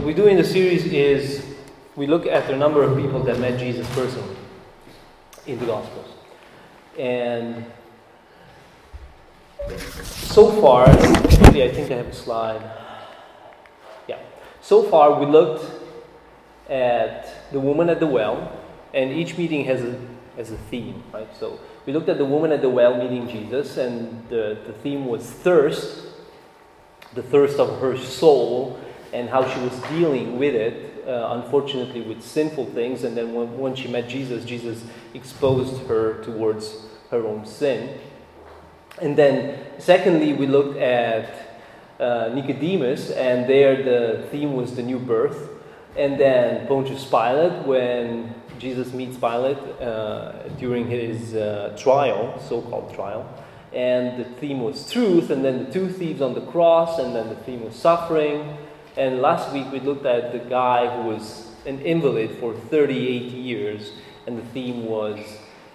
what we do in the series is we look at the number of people that met Jesus personally in the Gospels. And so far, actually, I think I have a slide. Yeah. So far, we looked at the woman at the well, and each meeting has a, has a theme, right? So we looked at the woman at the well meeting Jesus, and the, the theme was thirst, the thirst of her soul, and how she was dealing with it, uh, unfortunately, with sinful things. And then when, when she met Jesus, Jesus exposed her towards her own sin. And then, secondly, we looked at uh, Nicodemus, and there the theme was the new birth. And then Pontius Pilate, when Jesus meets Pilate uh, during his uh, trial, so called trial. And the theme was truth, and then the two thieves on the cross, and then the theme was suffering. And last week we looked at the guy who was an invalid for 38 years, and the theme was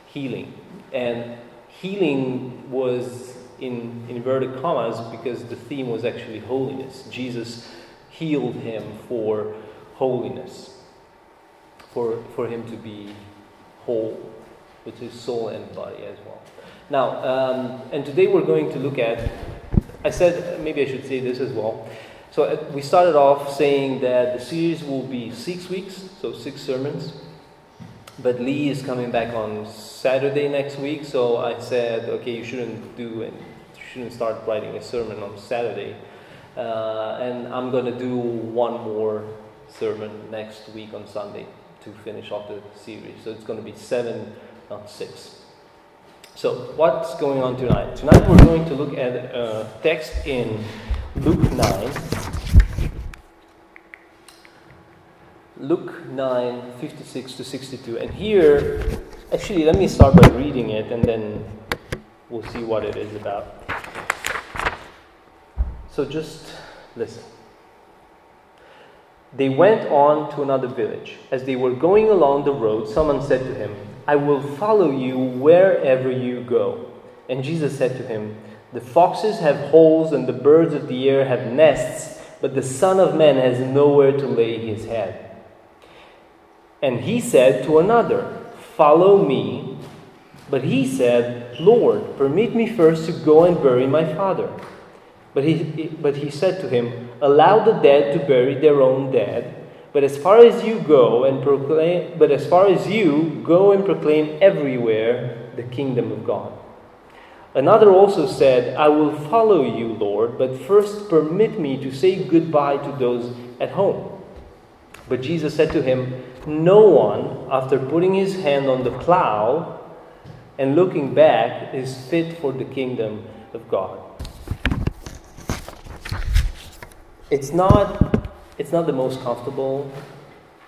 healing. And healing was in inverted commas because the theme was actually holiness. Jesus healed him for holiness, for, for him to be whole with his soul and body as well. Now, um, and today we're going to look at, I said, maybe I should say this as well. So uh, we started off saying that the series will be six weeks, so six sermons. But Lee is coming back on Saturday next week, so I said, okay, you shouldn't do and you shouldn't start writing a sermon on Saturday. Uh, and I'm to do one more sermon next week on Sunday to finish off the series. So it's to be seven, not six. So, what's going on tonight? Tonight we're going to look at a text in Luke 9. Luke 9, 56 to 62. And here, actually, let me start by reading it and then we'll see what it is about. So just listen. They went on to another village. As they were going along the road, someone said to him, I will follow you wherever you go. And Jesus said to him, The foxes have holes and the birds of the air have nests, but the Son of Man has nowhere to lay his head. And he said to another, Follow me. But he said, Lord, permit me first to go and bury my father. But he, but he said to him, Allow the dead to bury their own dead. But as far as you go and proclaim, but as far as you go and proclaim everywhere the kingdom of God. Another also said, I will follow you, Lord, but first permit me to say goodbye to those at home. But Jesus said to him, No one, after putting his hand on the plow and looking back, is fit for the kingdom of God. It's not, it's not the most comfortable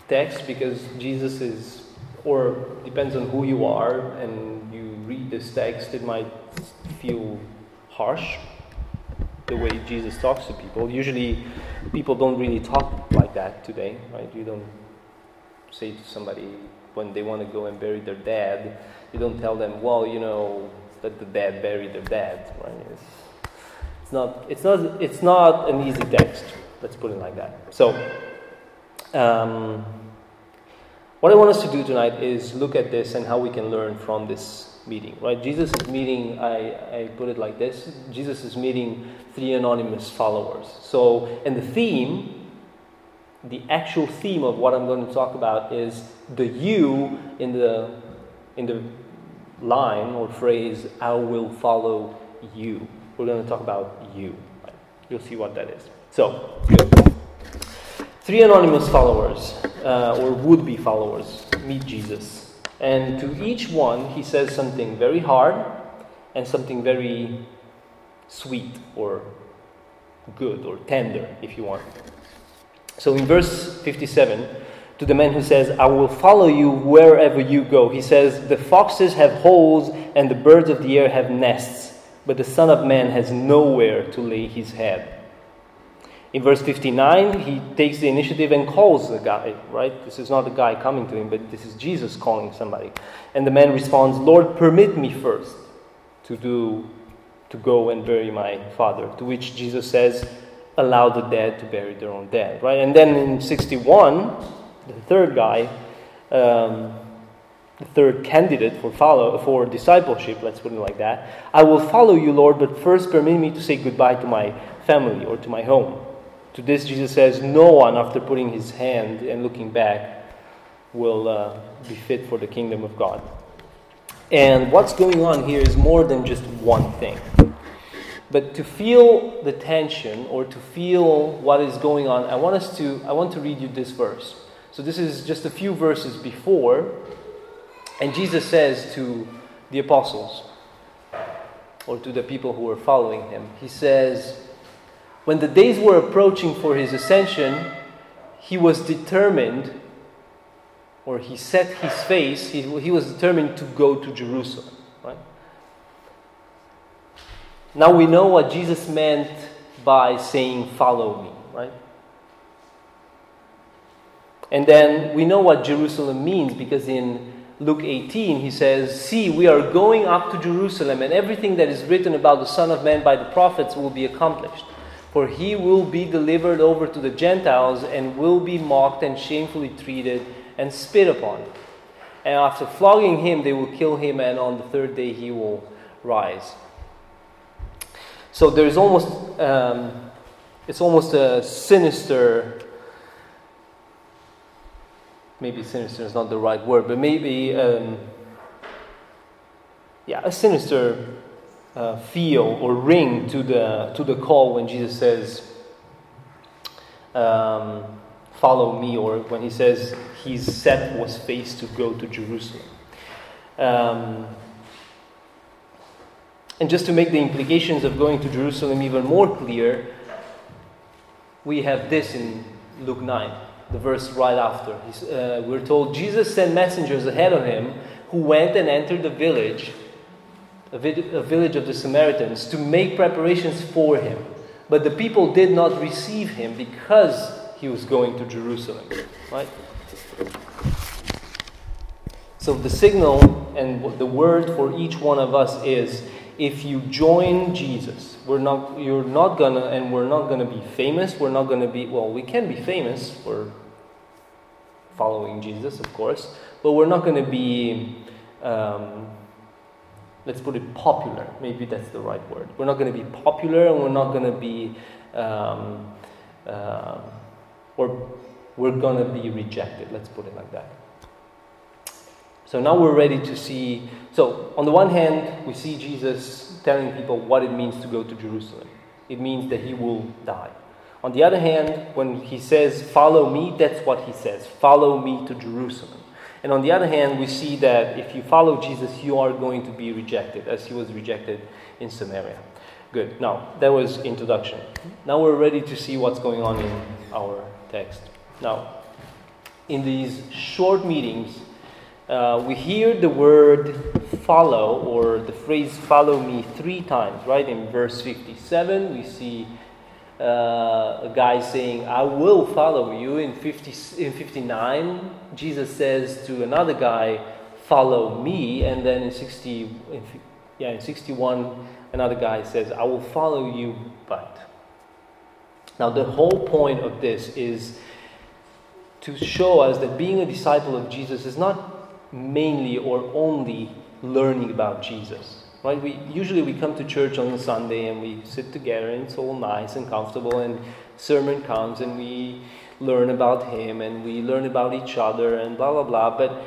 text because Jesus is, or depends on who you are and you read this text, it might feel harsh the way Jesus talks to people. Usually, people don't really talk like that today, right? You don't say to somebody when they want to go and bury their dad, you don't tell them, well, you know, let the dead bury their dad, right? It's, it's not, it's not, it's not an easy text. Let's put it like that. So, um, what I want us to do tonight is look at this and how we can learn from this meeting, right? Jesus is meeting, I, I put it like this Jesus is meeting three anonymous followers. So, and the theme, the actual theme of what I'm going to talk about is the you in the, in the line or phrase, I will follow you. We're going to talk about you. You'll see what that is. So, good. Three anonymous followers, uh, or would be followers, meet Jesus. And to each one, he says something very hard and something very sweet or good or tender, if you want. So in verse 57, to the man who says, I will follow you wherever you go, he says, The foxes have holes and the birds of the air have nests, but the Son of Man has nowhere to lay his head. In verse 59, he takes the initiative and calls the guy, right? This is not the guy coming to him, but this is Jesus calling somebody. And the man responds, Lord, permit me first to do to go and bury my father. To which Jesus says, allow the dead to bury their own dead, right? And then in 61, the third guy, um, the third candidate for follow for discipleship, let's put it like that. I will follow you, Lord, but first permit me to say goodbye to my family or to my home. To this, Jesus says, No one, after putting his hand and looking back, will uh, be fit for the kingdom of God. And what's going on here is more than just one thing. But to feel the tension or to feel what is going on, I want us to I want to read you this verse. So this is just a few verses before and Jesus says to the apostles or to the people who were following him, he says, When the days were approaching for his ascension, he was determined, or he set his face, he, he was determined to go to Jerusalem. Now we know what Jesus meant by saying, Follow me, right? And then we know what Jerusalem means because in Luke 18, he says, See, we are going up to Jerusalem, and everything that is written about the Son of Man by the prophets will be accomplished. For he will be delivered over to the Gentiles and will be mocked and shamefully treated and spit upon. And after flogging him, they will kill him, and on the third day he will rise. So there's almost, um, it's almost a sinister maybe sinister is not the right word, but maybe, um, yeah, a sinister uh, feel or ring to the, to the call when Jesus says, um, Follow me, or when he says his set was face to go to Jerusalem. And just to make the implications of going to Jerusalem even more clear, we have this in Luke 9 the verse right after. Uh, we're told Jesus sent messengers ahead of him who went and entered the village, a, vid- a village of the Samaritans, to make preparations for him. But the people did not receive him because he was going to Jerusalem. Right? So the signal and the word for each one of us is if you join Jesus, we're not, you're not gonna, and we're not gonna be famous. We're not gonna be, well, we can be famous for following Jesus, of course, but we're not gonna be, um, let's put it popular. Maybe that's the right word. We're not gonna be popular, and we're not gonna be, um, uh, or we're gonna be rejected. Let's put it like that. So now we're ready to see. So, on the one hand, we see Jesus telling people what it means to go to Jerusalem. It means that he will die. On the other hand, when he says, Follow me, that's what he says follow me to Jerusalem. And on the other hand, we see that if you follow Jesus, you are going to be rejected, as he was rejected in Samaria. Good. Now, that was introduction. Now we're ready to see what's going on in our text. Now, in these short meetings, uh, we hear the word follow or the phrase follow me three times, right? In verse 57, we see uh, a guy saying, I will follow you. In, 50, in 59, Jesus says to another guy, follow me. And then in 60, in, yeah, in 61, another guy says, I will follow you, but. Now, the whole point of this is to show us that being a disciple of Jesus is not mainly or only learning about Jesus. Right? We usually we come to church on Sunday and we sit together and it's all nice and comfortable and sermon comes and we learn about him and we learn about each other and blah blah blah. But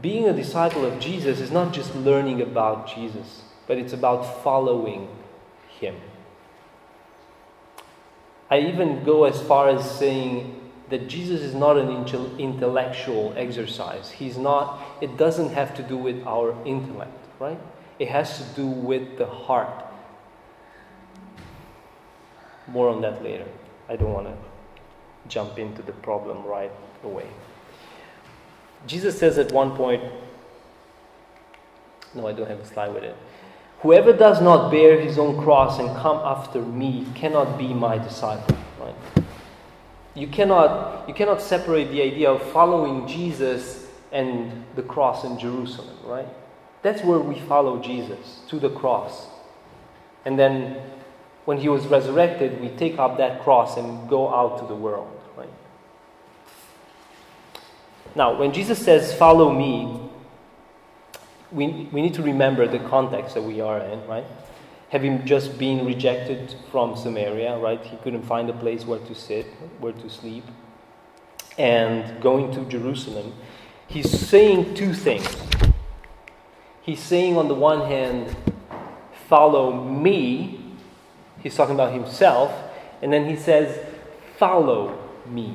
being a disciple of Jesus is not just learning about Jesus, but it's about following him. I even go as far as saying that Jesus is not an intellectual exercise. He's not, it doesn't have to do with our intellect, right? It has to do with the heart. More on that later. I don't want to jump into the problem right away. Jesus says at one point, no, I don't have a slide with it. Whoever does not bear his own cross and come after me cannot be my disciple. Right? You cannot, you cannot separate the idea of following Jesus and the cross in Jerusalem, right? That's where we follow Jesus, to the cross. And then when he was resurrected, we take up that cross and go out to the world. Right? Now, when Jesus says, Follow me, we, we need to remember the context that we are in, right? Having just been rejected from Samaria, right? He couldn't find a place where to sit, where to sleep. And going to Jerusalem, he's saying two things. He's saying, on the one hand, follow me. He's talking about himself. And then he says, follow me.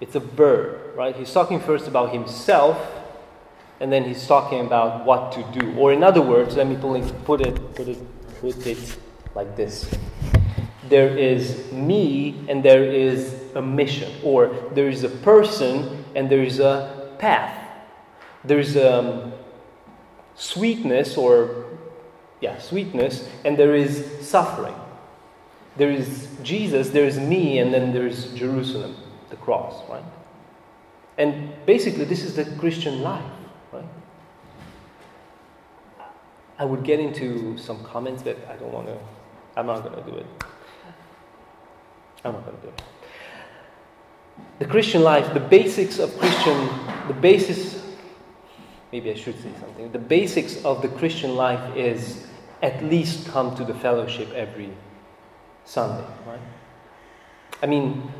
It's a verb, right? He's talking first about himself, and then he's talking about what to do. Or in other words, let me put it, put it, put it, like this. There is me and there is a mission, or there is a person and there is a path. There's a um, sweetness, or yeah, sweetness, and there is suffering. There is Jesus, there is me, and then there is Jerusalem, the cross, right? And basically, this is the Christian life. Right? I would get into some comments that I don't want to, I'm not going to do it. I'm not going to do it. The Christian life, the basics of Christian, the basis, maybe I should say something. The basics of the Christian life is at least come to the fellowship every Sunday, right? I mean,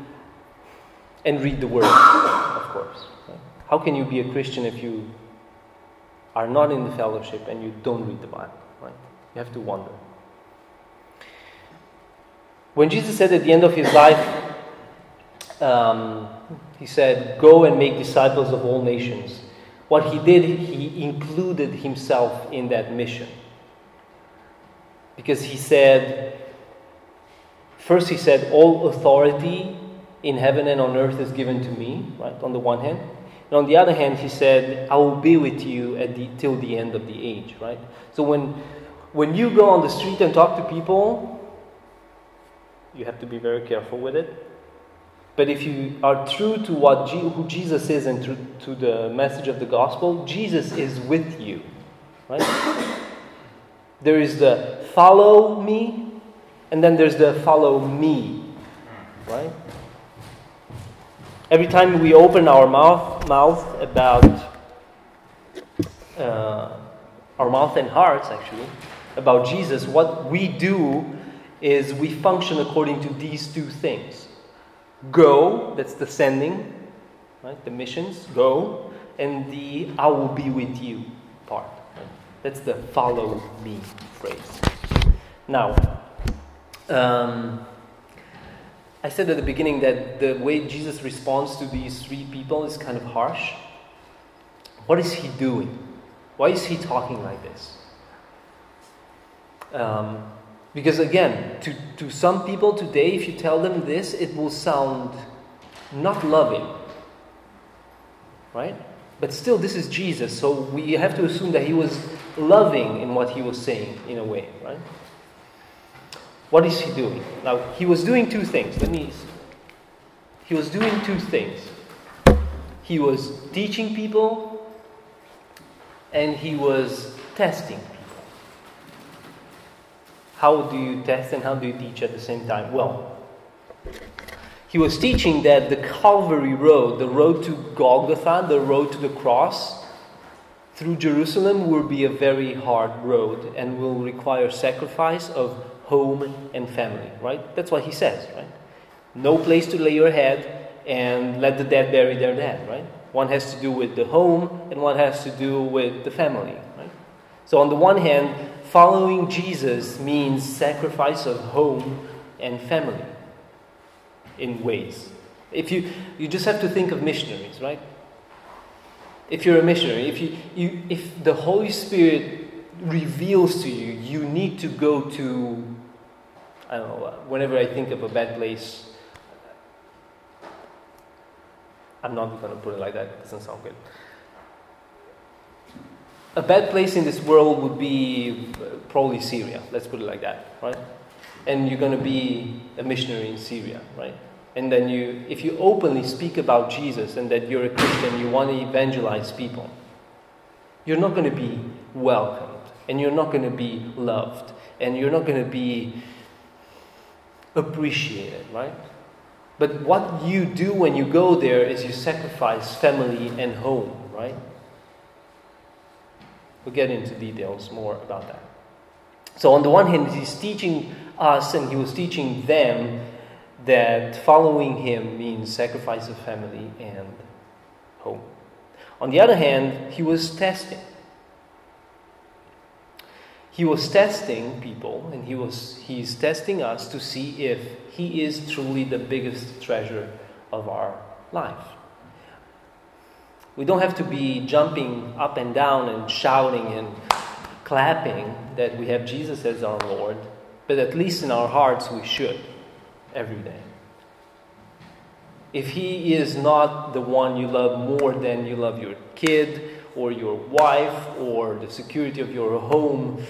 and read the Word, of course. Right? How can you be a Christian if you are not in the fellowship and you don't read the Bible, right? You have to wonder. When Jesus said at the end of his life, um, he said, Go and make disciples of all nations. What he did, he included himself in that mission. Because he said, first he said, All authority in heaven and on earth is given to me, right, on the one hand. And on the other hand, he said, I will be with you the, till the end of the age, right? So when, when you go on the street and talk to people, you have to be very careful with it. But if you are true to what G- who Jesus is and to the message of the gospel, Jesus is with you, right? there is the follow me, and then there's the follow me, right? Every time we open our mouth, mouth about uh, our mouth and hearts, actually, about Jesus, what we do is we function according to these two things. Go, that's the sending, right? The missions, go, and the I will be with you part. That's the follow me phrase. Now, um, I said at the beginning that the way Jesus responds to these three people is kind of harsh. What is he doing? Why is he talking like this? Um, because again, to, to some people today, if you tell them this, it will sound not loving. Right? But still, this is Jesus, so we have to assume that he was loving in what he was saying, in a way, right? What is he doing? Now, he was doing two things. Let me. He was doing two things. He was teaching people and he was testing people. How do you test and how do you teach at the same time? Well, he was teaching that the Calvary road, the road to Golgotha, the road to the cross, through Jerusalem will be a very hard road and will require sacrifice of home and family, right? That's what he says, right? No place to lay your head and let the dead bury their dead, right? One has to do with the home and one has to do with the family, right? So, on the one hand, following Jesus means sacrifice of home and family in ways. If you, you just have to think of missionaries, right? If you're a missionary, if, you, you, if the Holy Spirit reveals to you, you need to go to I don't know, uh, whenever I think of a bad place, I'm not going to put it like that, it doesn't sound good. A bad place in this world would be uh, probably Syria, let's put it like that, right? And you're going to be a missionary in Syria, right? And then you, if you openly speak about Jesus and that you're a Christian, you want to evangelize people, you're not going to be welcomed and you're not going to be loved and you're not going to be appreciate it, right? But what you do when you go there is you sacrifice family and home, right? We'll get into details more about that. So, on the one hand, he's teaching us and he was teaching them that following him means sacrifice of family and home. On the other hand, he was testing. He was testing people and he was he's testing us to see if he is truly the biggest treasure of our life. We don't have to be jumping up and down and shouting and clapping that we have Jesus as our Lord, but at least in our hearts we should every day. If He is not the one you love more than you love your kid or your wife or the security of your home,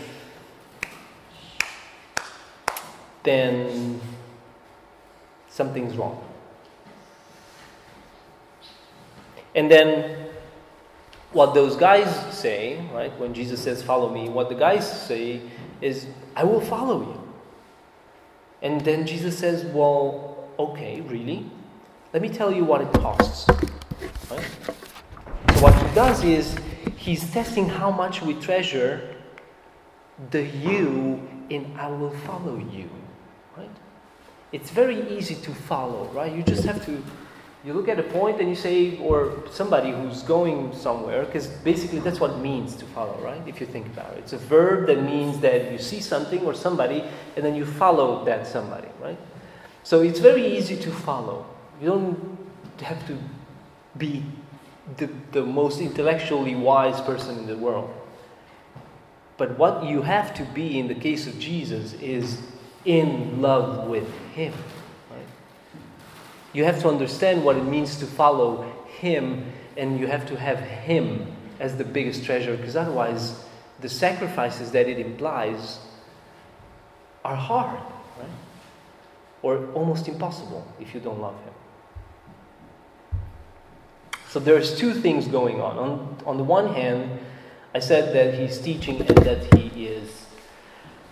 then something's wrong. And then what those guys say, right, when Jesus says, Follow me, what the guys say is, I will follow you. And then Jesus says, Well, okay, really? Let me tell you what it costs. Right? So, what he does is, he's testing how much we treasure the you in I will follow you. Right? It's very easy to follow, right? You just have to you look at a point and you say, or somebody who's going somewhere, because basically that's what it means to follow, right? If you think about it. It's a verb that means that you see something or somebody and then you follow that somebody, right? So it's very easy to follow. You don't have to be the, the most intellectually wise person in the world. But what you have to be in the case of Jesus is in love with Him. You have to understand what it means to follow Him, and you have to have Him as the biggest treasure, because otherwise, the sacrifices that it implies are hard, right? Or almost impossible if you don't love Him. So there's two things going on. On, on the one hand, I said that He's teaching and that He is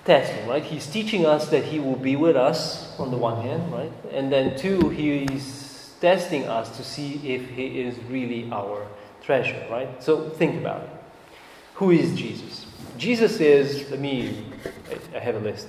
right? He's teaching us that He will be with us on the one hand, right? And then two, He's testing us to see if He is really our treasure, right? So think about it. Who is Jesus? Jesus is, let me, I have a list.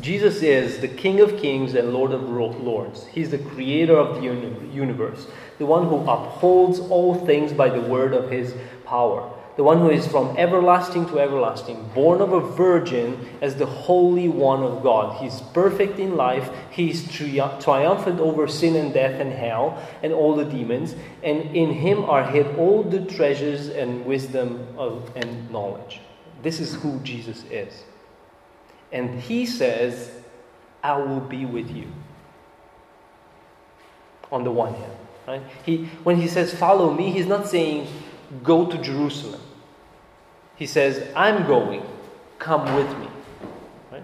Jesus is the King of kings and Lord of lords. He's the creator of the universe, the one who upholds all things by the word of his power the one who is from everlasting to everlasting, born of a virgin as the Holy One of God. He's perfect in life, he's tri- triumphant over sin and death and hell and all the demons, and in him are hid all the treasures and wisdom of, and knowledge. This is who Jesus is. And he says, I will be with you. On the one hand, right? He, when he says, Follow me, he's not saying, Go to Jerusalem. He says, I'm going, come with me. Right?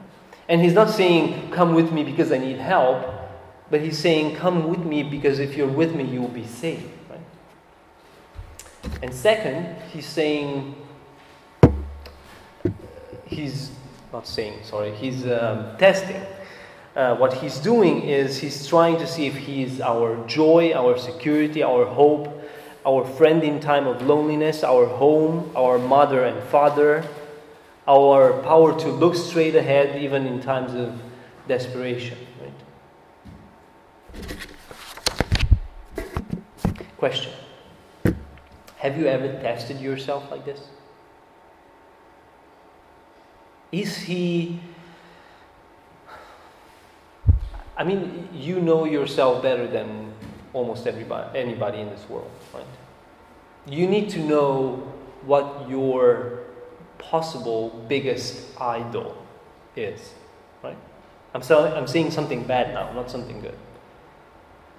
And he's not saying, Come with me because I need help, but he's saying, Come with me because if you're with me, you will be safe. Right? And second, he's saying, He's not saying, sorry, he's um, testing. Uh, what he's doing is he's trying to see if he's our joy, our security, our hope, our friend in time of loneliness, our home, our mother and father, our power to look straight ahead even in times of desperation. Right? Question Have you ever tested yourself like this? Is he. I mean, you know yourself better than almost everybody, anybody in this world, right? You need to know what your possible biggest idol is, right? I'm, saying, I'm saying something bad now, not something good.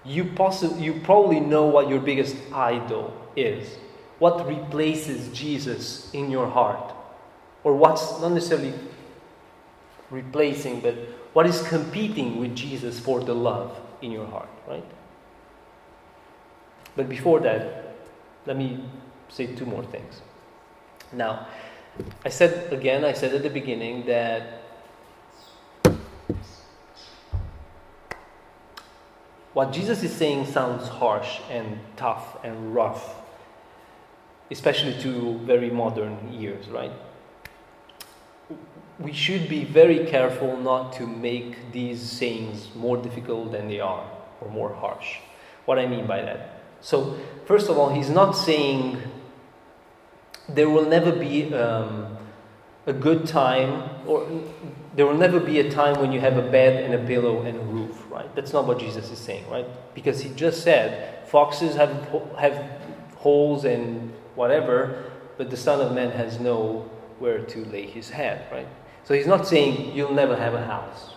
You, possi- you probably know what your biggest idol is. What replaces Jesus in your heart? Or what's not necessarily replacing, but what is competing with Jesus for the love in your heart, right? But before that, let me say two more things. Now, I said again, I said at the beginning that what Jesus is saying sounds harsh and tough and rough, especially to very modern ears, right? We should be very careful not to make these sayings more difficult than they are or more harsh. What I mean by that. So, first of all, he's not saying there will never be um, a good time, or there will never be a time when you have a bed and a pillow and a roof, right? That's not what Jesus is saying, right? Because he just said foxes have, have holes and whatever, but the Son of Man has nowhere to lay his head, right? So he's not saying you'll never have a house.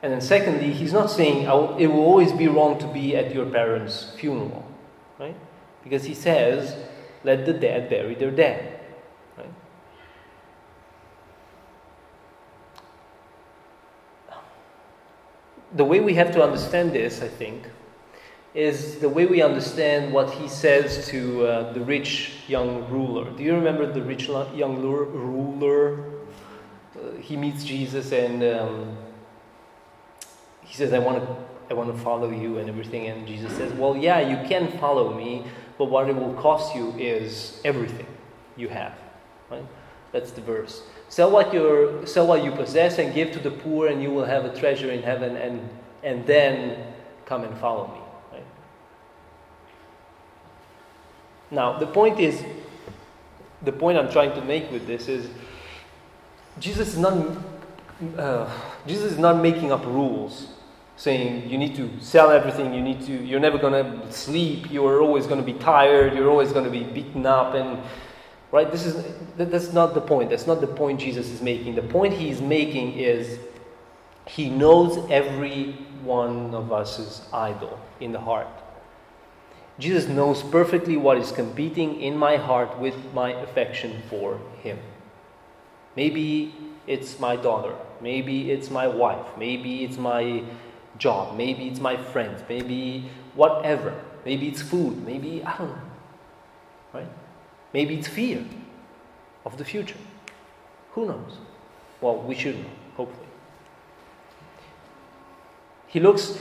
And then, secondly, he's not saying it will always be wrong to be at your parents' funeral, right? Because he says, let the dead bury their dead. Right? The way we have to understand this, I think, is the way we understand what he says to uh, the rich young ruler. Do you remember the rich young ruler? Uh, he meets Jesus and um, he says, I want to I want to follow you and everything. And Jesus says, Well, yeah, you can follow me, but what it will cost you is everything you have. Right? That's the verse. Sell what, you sell what you possess and give to the poor, and you will have a treasure in heaven, and, and then come and follow me. Right? Now, the point is, the point I'm trying to make with this is Jesus is not, uh, Jesus is not making up rules saying you need to sell everything. You need to you're never going to sleep. You're always going to be tired. You're always going to be beaten up. And right this is that's not the point. That's not the point jesus is making. The point he's making is he knows every one of us is idol in the heart. Jesus knows perfectly what is competing in my heart with my affection for him. Maybe it's my daughter. Maybe it's my wife. Maybe it's my job, maybe it's my friends, maybe whatever. Maybe it's food, maybe, I don't know. Right? Maybe it's fear of the future. Who knows? Well, we should know, hopefully. He looks,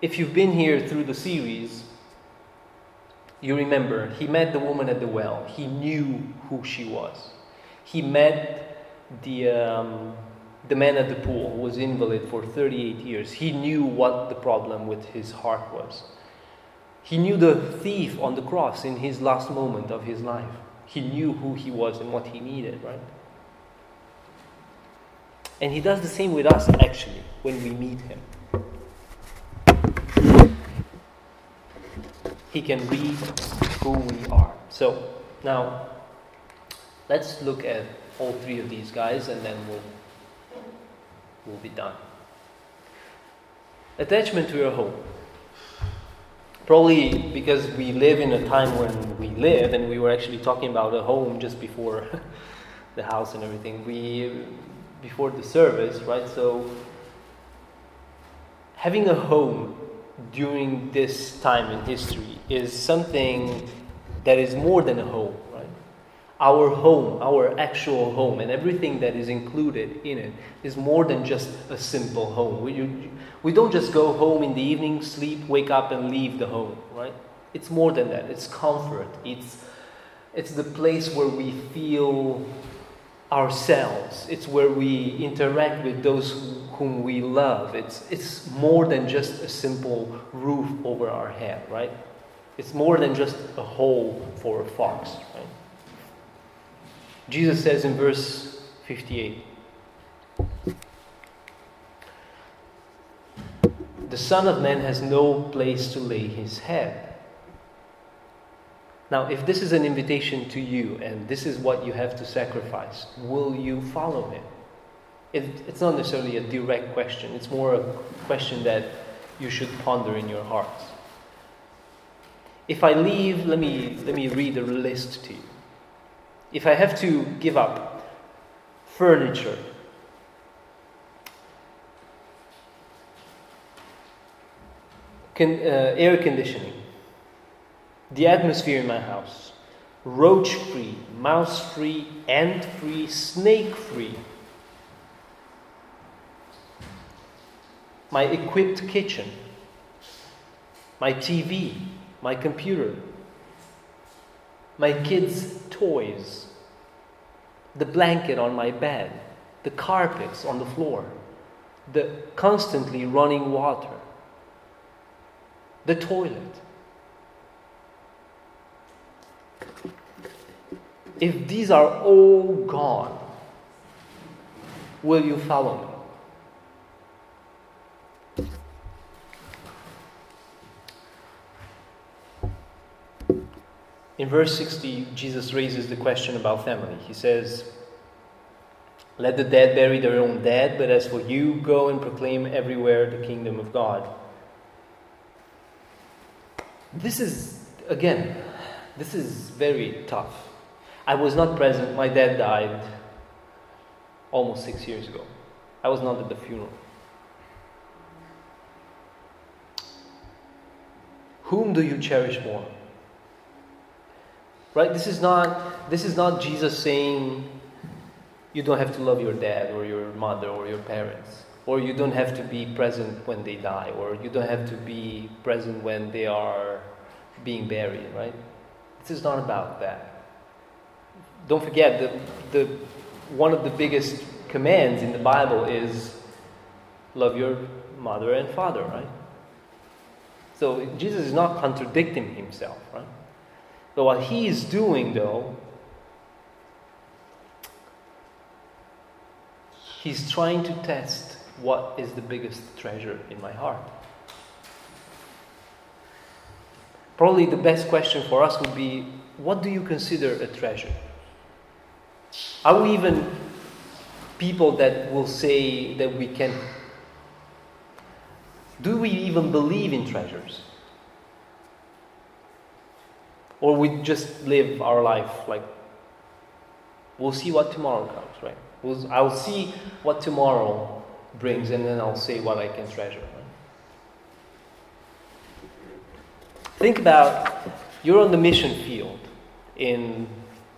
if you've been here through the series, you remember he met the woman at the well. He knew who she was. He met the, um, the man at the pool was invalid for 38 years, he knew what the problem with his heart was. He knew the thief on the cross in his last moment of his life. He knew who he was and what he needed, right? And he does the same with us, actually, when we meet him. He can read who we are. So, now, let's look at all three of these guys and then we'll will be done. Attachment to your home. Probably because we live in a time when we live, and we were actually talking about a home just before the house and everything. We before the service, right? So having a home during this time in history is something that is more than a home our home, our actual home, and everything that is included in it is more than just a simple home. We, you, we don't just go home in the evening, sleep, wake up, and leave the home, right? It's more than that. It's comfort. It's, it's the place where we feel ourselves. It's where we interact with those whom we love. It's, it's more than just a simple roof over our head, right? It's more than just a hole for a fox? Jesus says in verse 58 The Son of Man has no place to lay his head. Now, if this is an invitation to you and this is what you have to sacrifice, will you follow him? It, it's not necessarily a direct question, it's more a question that you should ponder in your hearts. If I leave, let me, let me read a list to you. If I have to give up furniture, con, uh, air conditioning, the atmosphere in my house, roach free, mouse free, ant free, snake free, my equipped kitchen, my TV, my computer, my kids' toys, the blanket on my bed, the carpets on the floor, the constantly running water, the toilet. If these are all gone, will you follow me? In verse 60, Jesus raises the question about family. He says, Let the dead bury their own dead, but as for you, go and proclaim everywhere the kingdom of God. This is, again, this is very tough. I was not present. My dad died almost six years ago. I was not at the funeral. Whom do you cherish more? Right? This is not this is not Jesus saying you don't have to love your dad or your mother or your parents or you don't have to be present when they die or you don't have to be present when they are being buried, right? This is not about that. Don't forget that the one of the biggest commands in the Bible is love your mother and father, right? So Jesus is not contradicting himself, right? But what he is doing, though, he's trying to test what is the biggest treasure in my heart. Probably the best question for us would be what do you consider a treasure? Are we even people that will say that we can? Do we even believe in treasures? Or we just live our life like we'll see what tomorrow comes, right? We'll, I'll see what tomorrow brings and then I'll say what I can treasure. Right? Think about you're on the mission field in,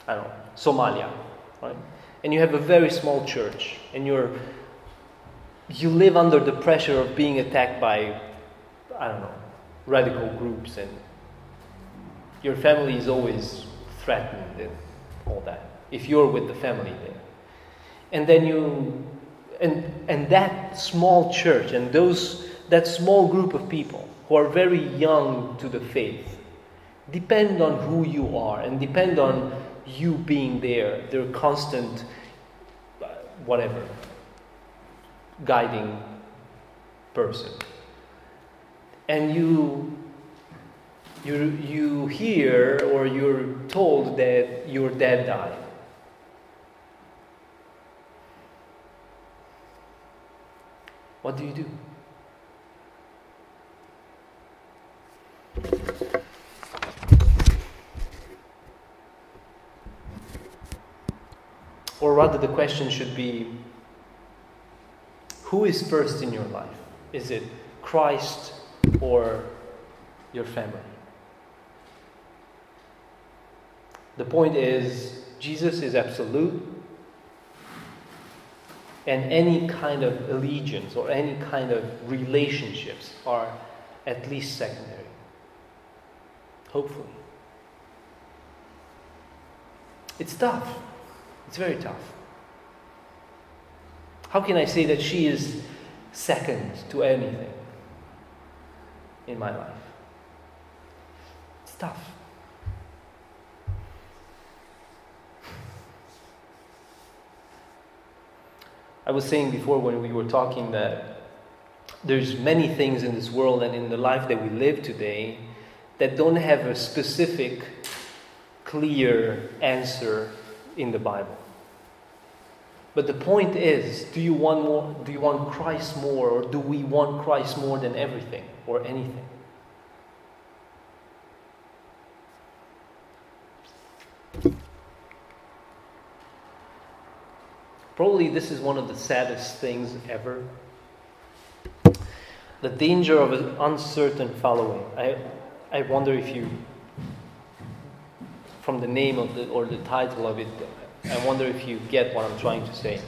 I don't know, Somalia, right? And you have a very small church and you're you live under the pressure of being attacked by I don't know, radical groups and your family is always threatened and all that. If you're with the family there. And then you and and that small church and those that small group of people who are very young to the faith depend on who you are and depend on you being there, their constant uh, whatever guiding person. And you you, you hear or you're told that your dad died. What do you do? Or rather, the question should be who is first in your life? Is it Christ or your family? The point is, Jesus is absolute, and any kind of allegiance or any kind of relationships are at least secondary. Hopefully. It's tough. It's very tough. How can I say that she is second to anything in my life? It's tough. I was saying before when we were talking that there's many things in this world and in the life that we live today that don't have a specific, clear answer in the Bible. But the point is, do you want more do you want Christ more or do we want Christ more than everything or anything? Probably this is one of the saddest things ever. The danger of an uncertain following. I, I wonder if you, from the name of the or the title of it, I wonder if you get what I'm trying to say.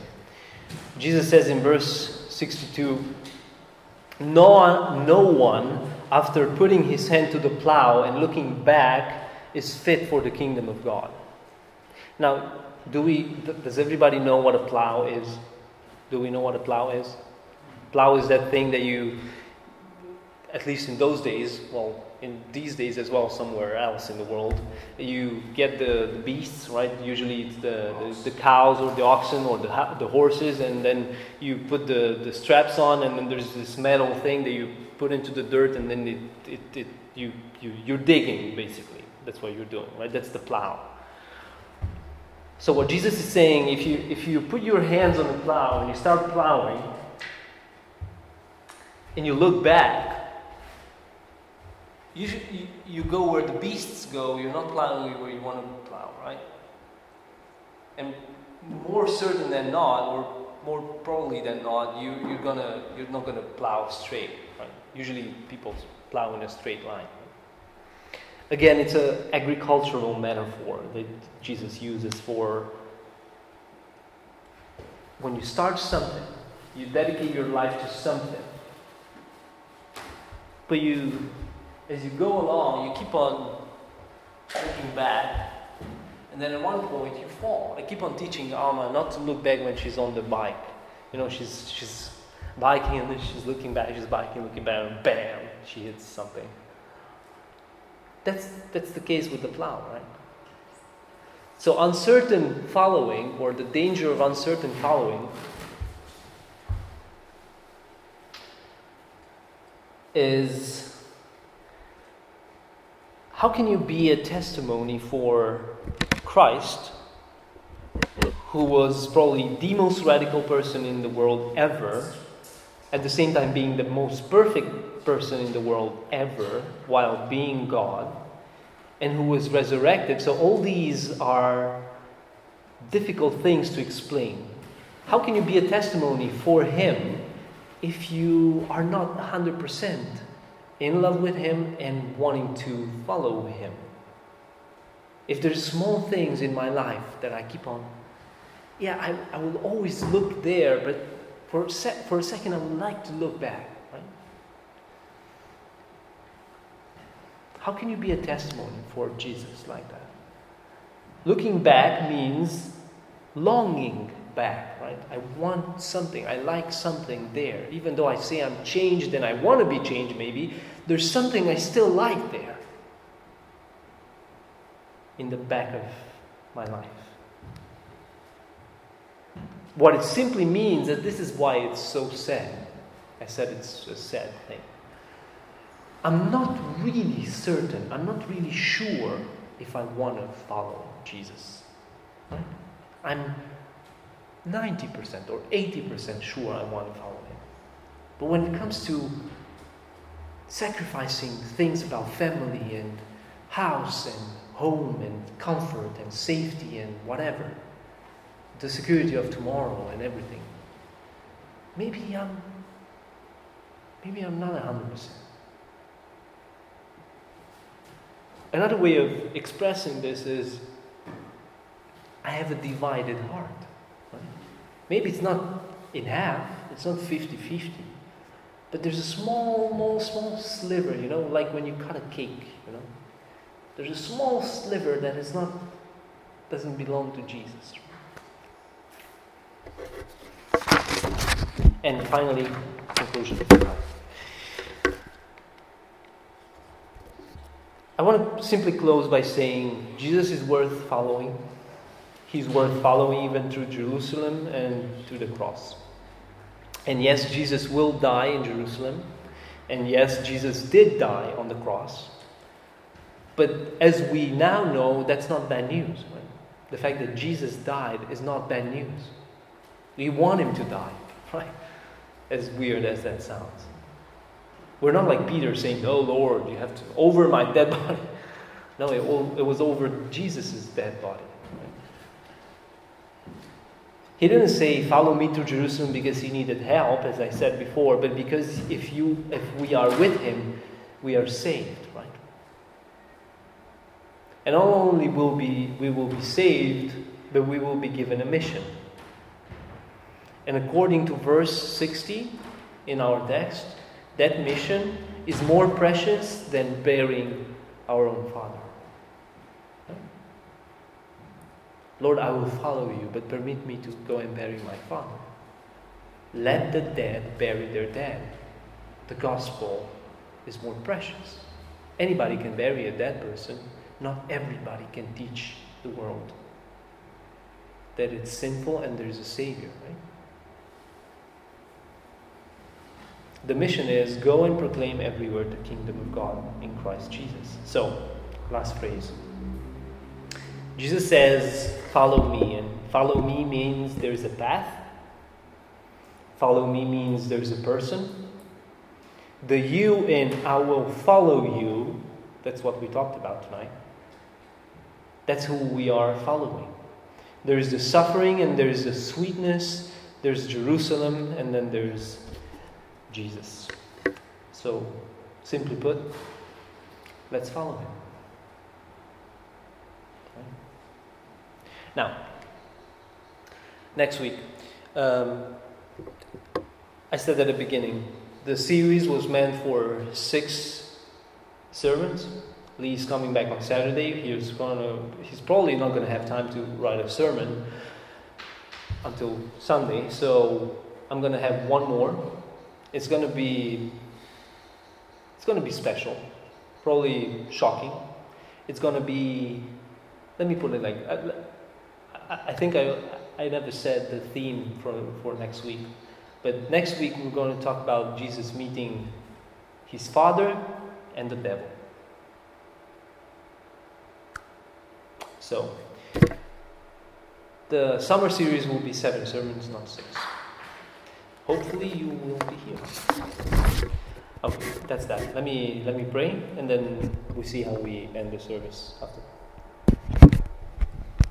Jesus says in verse 62 No, no one, after putting his hand to the plow and looking back, is fit for the kingdom of God. Now, do we, does everybody know what a plow is? Do we know what a plow is? Plow is that thing that you, at least in those days, well, in these days as well, somewhere else in the world, you get the, the beasts, right? Usually it's the, the, the, cows or the oxen or the, the horses, and then you put the, the straps on, and then there's this metal thing that you put into the dirt, and then it, it, it, you, you, you're digging, basically. That's what you're doing, right? That's the plow. So what Jesus is saying, if you, if you put your hands on the plow and you start plowing, and you look back, you, should, you, you go where the beasts go, you're not plowing where you want to plow, right? And more certain than not, or more probably than not, you, you're, gonna, you're not to plow straight, right? Usually people plow in a straight line. Again, it's an agricultural metaphor that Jesus uses for when you start something, you dedicate your life to something, but you as you go along, you keep on looking back, and then at one point you fall. I keep on teaching Alma not to look back when she's on the bike. You know, she's she's biking and then she's looking back, she's biking, looking back, and bam, she hits something. That's that's the case with the plow, right? So uncertain following, or the danger of uncertain following, is how can you be a testimony for Christ, who was probably the most radical person in the world ever, at the same time being the most perfect person in the world ever, while being God, and who was resurrected? So, all these are difficult things to explain. How can you be a testimony for Him if you are not 100%? in love with Him and wanting to follow Him. If there's small things in my life that I keep on, yeah, I, I will always look there, but for a, for a second I would like to look back. Right? How can you be a testimony for Jesus like that? Looking back means longing back, right? I want something. I like something there. Even though I say I'm changed and I want to be changed, maybe, there's something I still like there in the back of my life. What it simply means that this is why it's so sad. I said it's a sad thing. I'm not really certain, I'm not really sure if I want to follow Jesus. I'm 90% or 80% sure I want to follow him. But when it comes to sacrificing things about family and house and home and comfort and safety and whatever, the security of tomorrow and everything, maybe I'm maybe I'm not 100%. Another way of expressing this is I have a divided heart. Maybe it's not in half, it's not 50 50, but there's a small, small, small sliver, you know, like when you cut a cake, you know. There's a small sliver that is not, doesn't belong to Jesus. And finally, conclusion. I want to simply close by saying Jesus is worth following. He's worth following even through Jerusalem and to the cross. And yes, Jesus will die in Jerusalem. And yes, Jesus did die on the cross. But as we now know, that's not bad news. The fact that Jesus died is not bad news. We want him to die, right? As weird as that sounds. We're not like Peter saying, Oh Lord, you have to over my dead body. No, it, it was over Jesus' dead body. He didn't say, Follow me to Jerusalem because he needed help, as I said before, but because if, you, if we are with him, we are saved, right? And not only will be, we will be saved, but we will be given a mission. And according to verse 60 in our text, that mission is more precious than burying our own father. Lord, I will follow you, but permit me to go and bury my father. Let the dead bury their dead. The gospel is more precious. Anybody can bury a dead person, not everybody can teach the world that it's sinful and there's a Savior, right? The mission is go and proclaim everywhere the kingdom of God in Christ Jesus. So, last phrase. Jesus says, Follow me. And follow me means there's a path. Follow me means there's a person. The you in I will follow you, that's what we talked about tonight. That's who we are following. There's the suffering and there's the sweetness, there's Jerusalem, and then there's Jesus. So, simply put, let's follow him. Now, next week, um, I said at the beginning, the series was meant for six sermons. Lee's coming back on Saturday. He's gonna he's probably not gonna have time to write a sermon until Sunday. So I'm gonna have one more. It's gonna be it's gonna be special, probably shocking. It's gonna be let me put it like I, I think I I never said the theme for for next week, but next week we're going to talk about Jesus meeting his father and the devil. So, the summer series will be seven sermons, not six. Hopefully, you will be here. Okay, that's that. Let me let me pray, and then we see how we end the service after.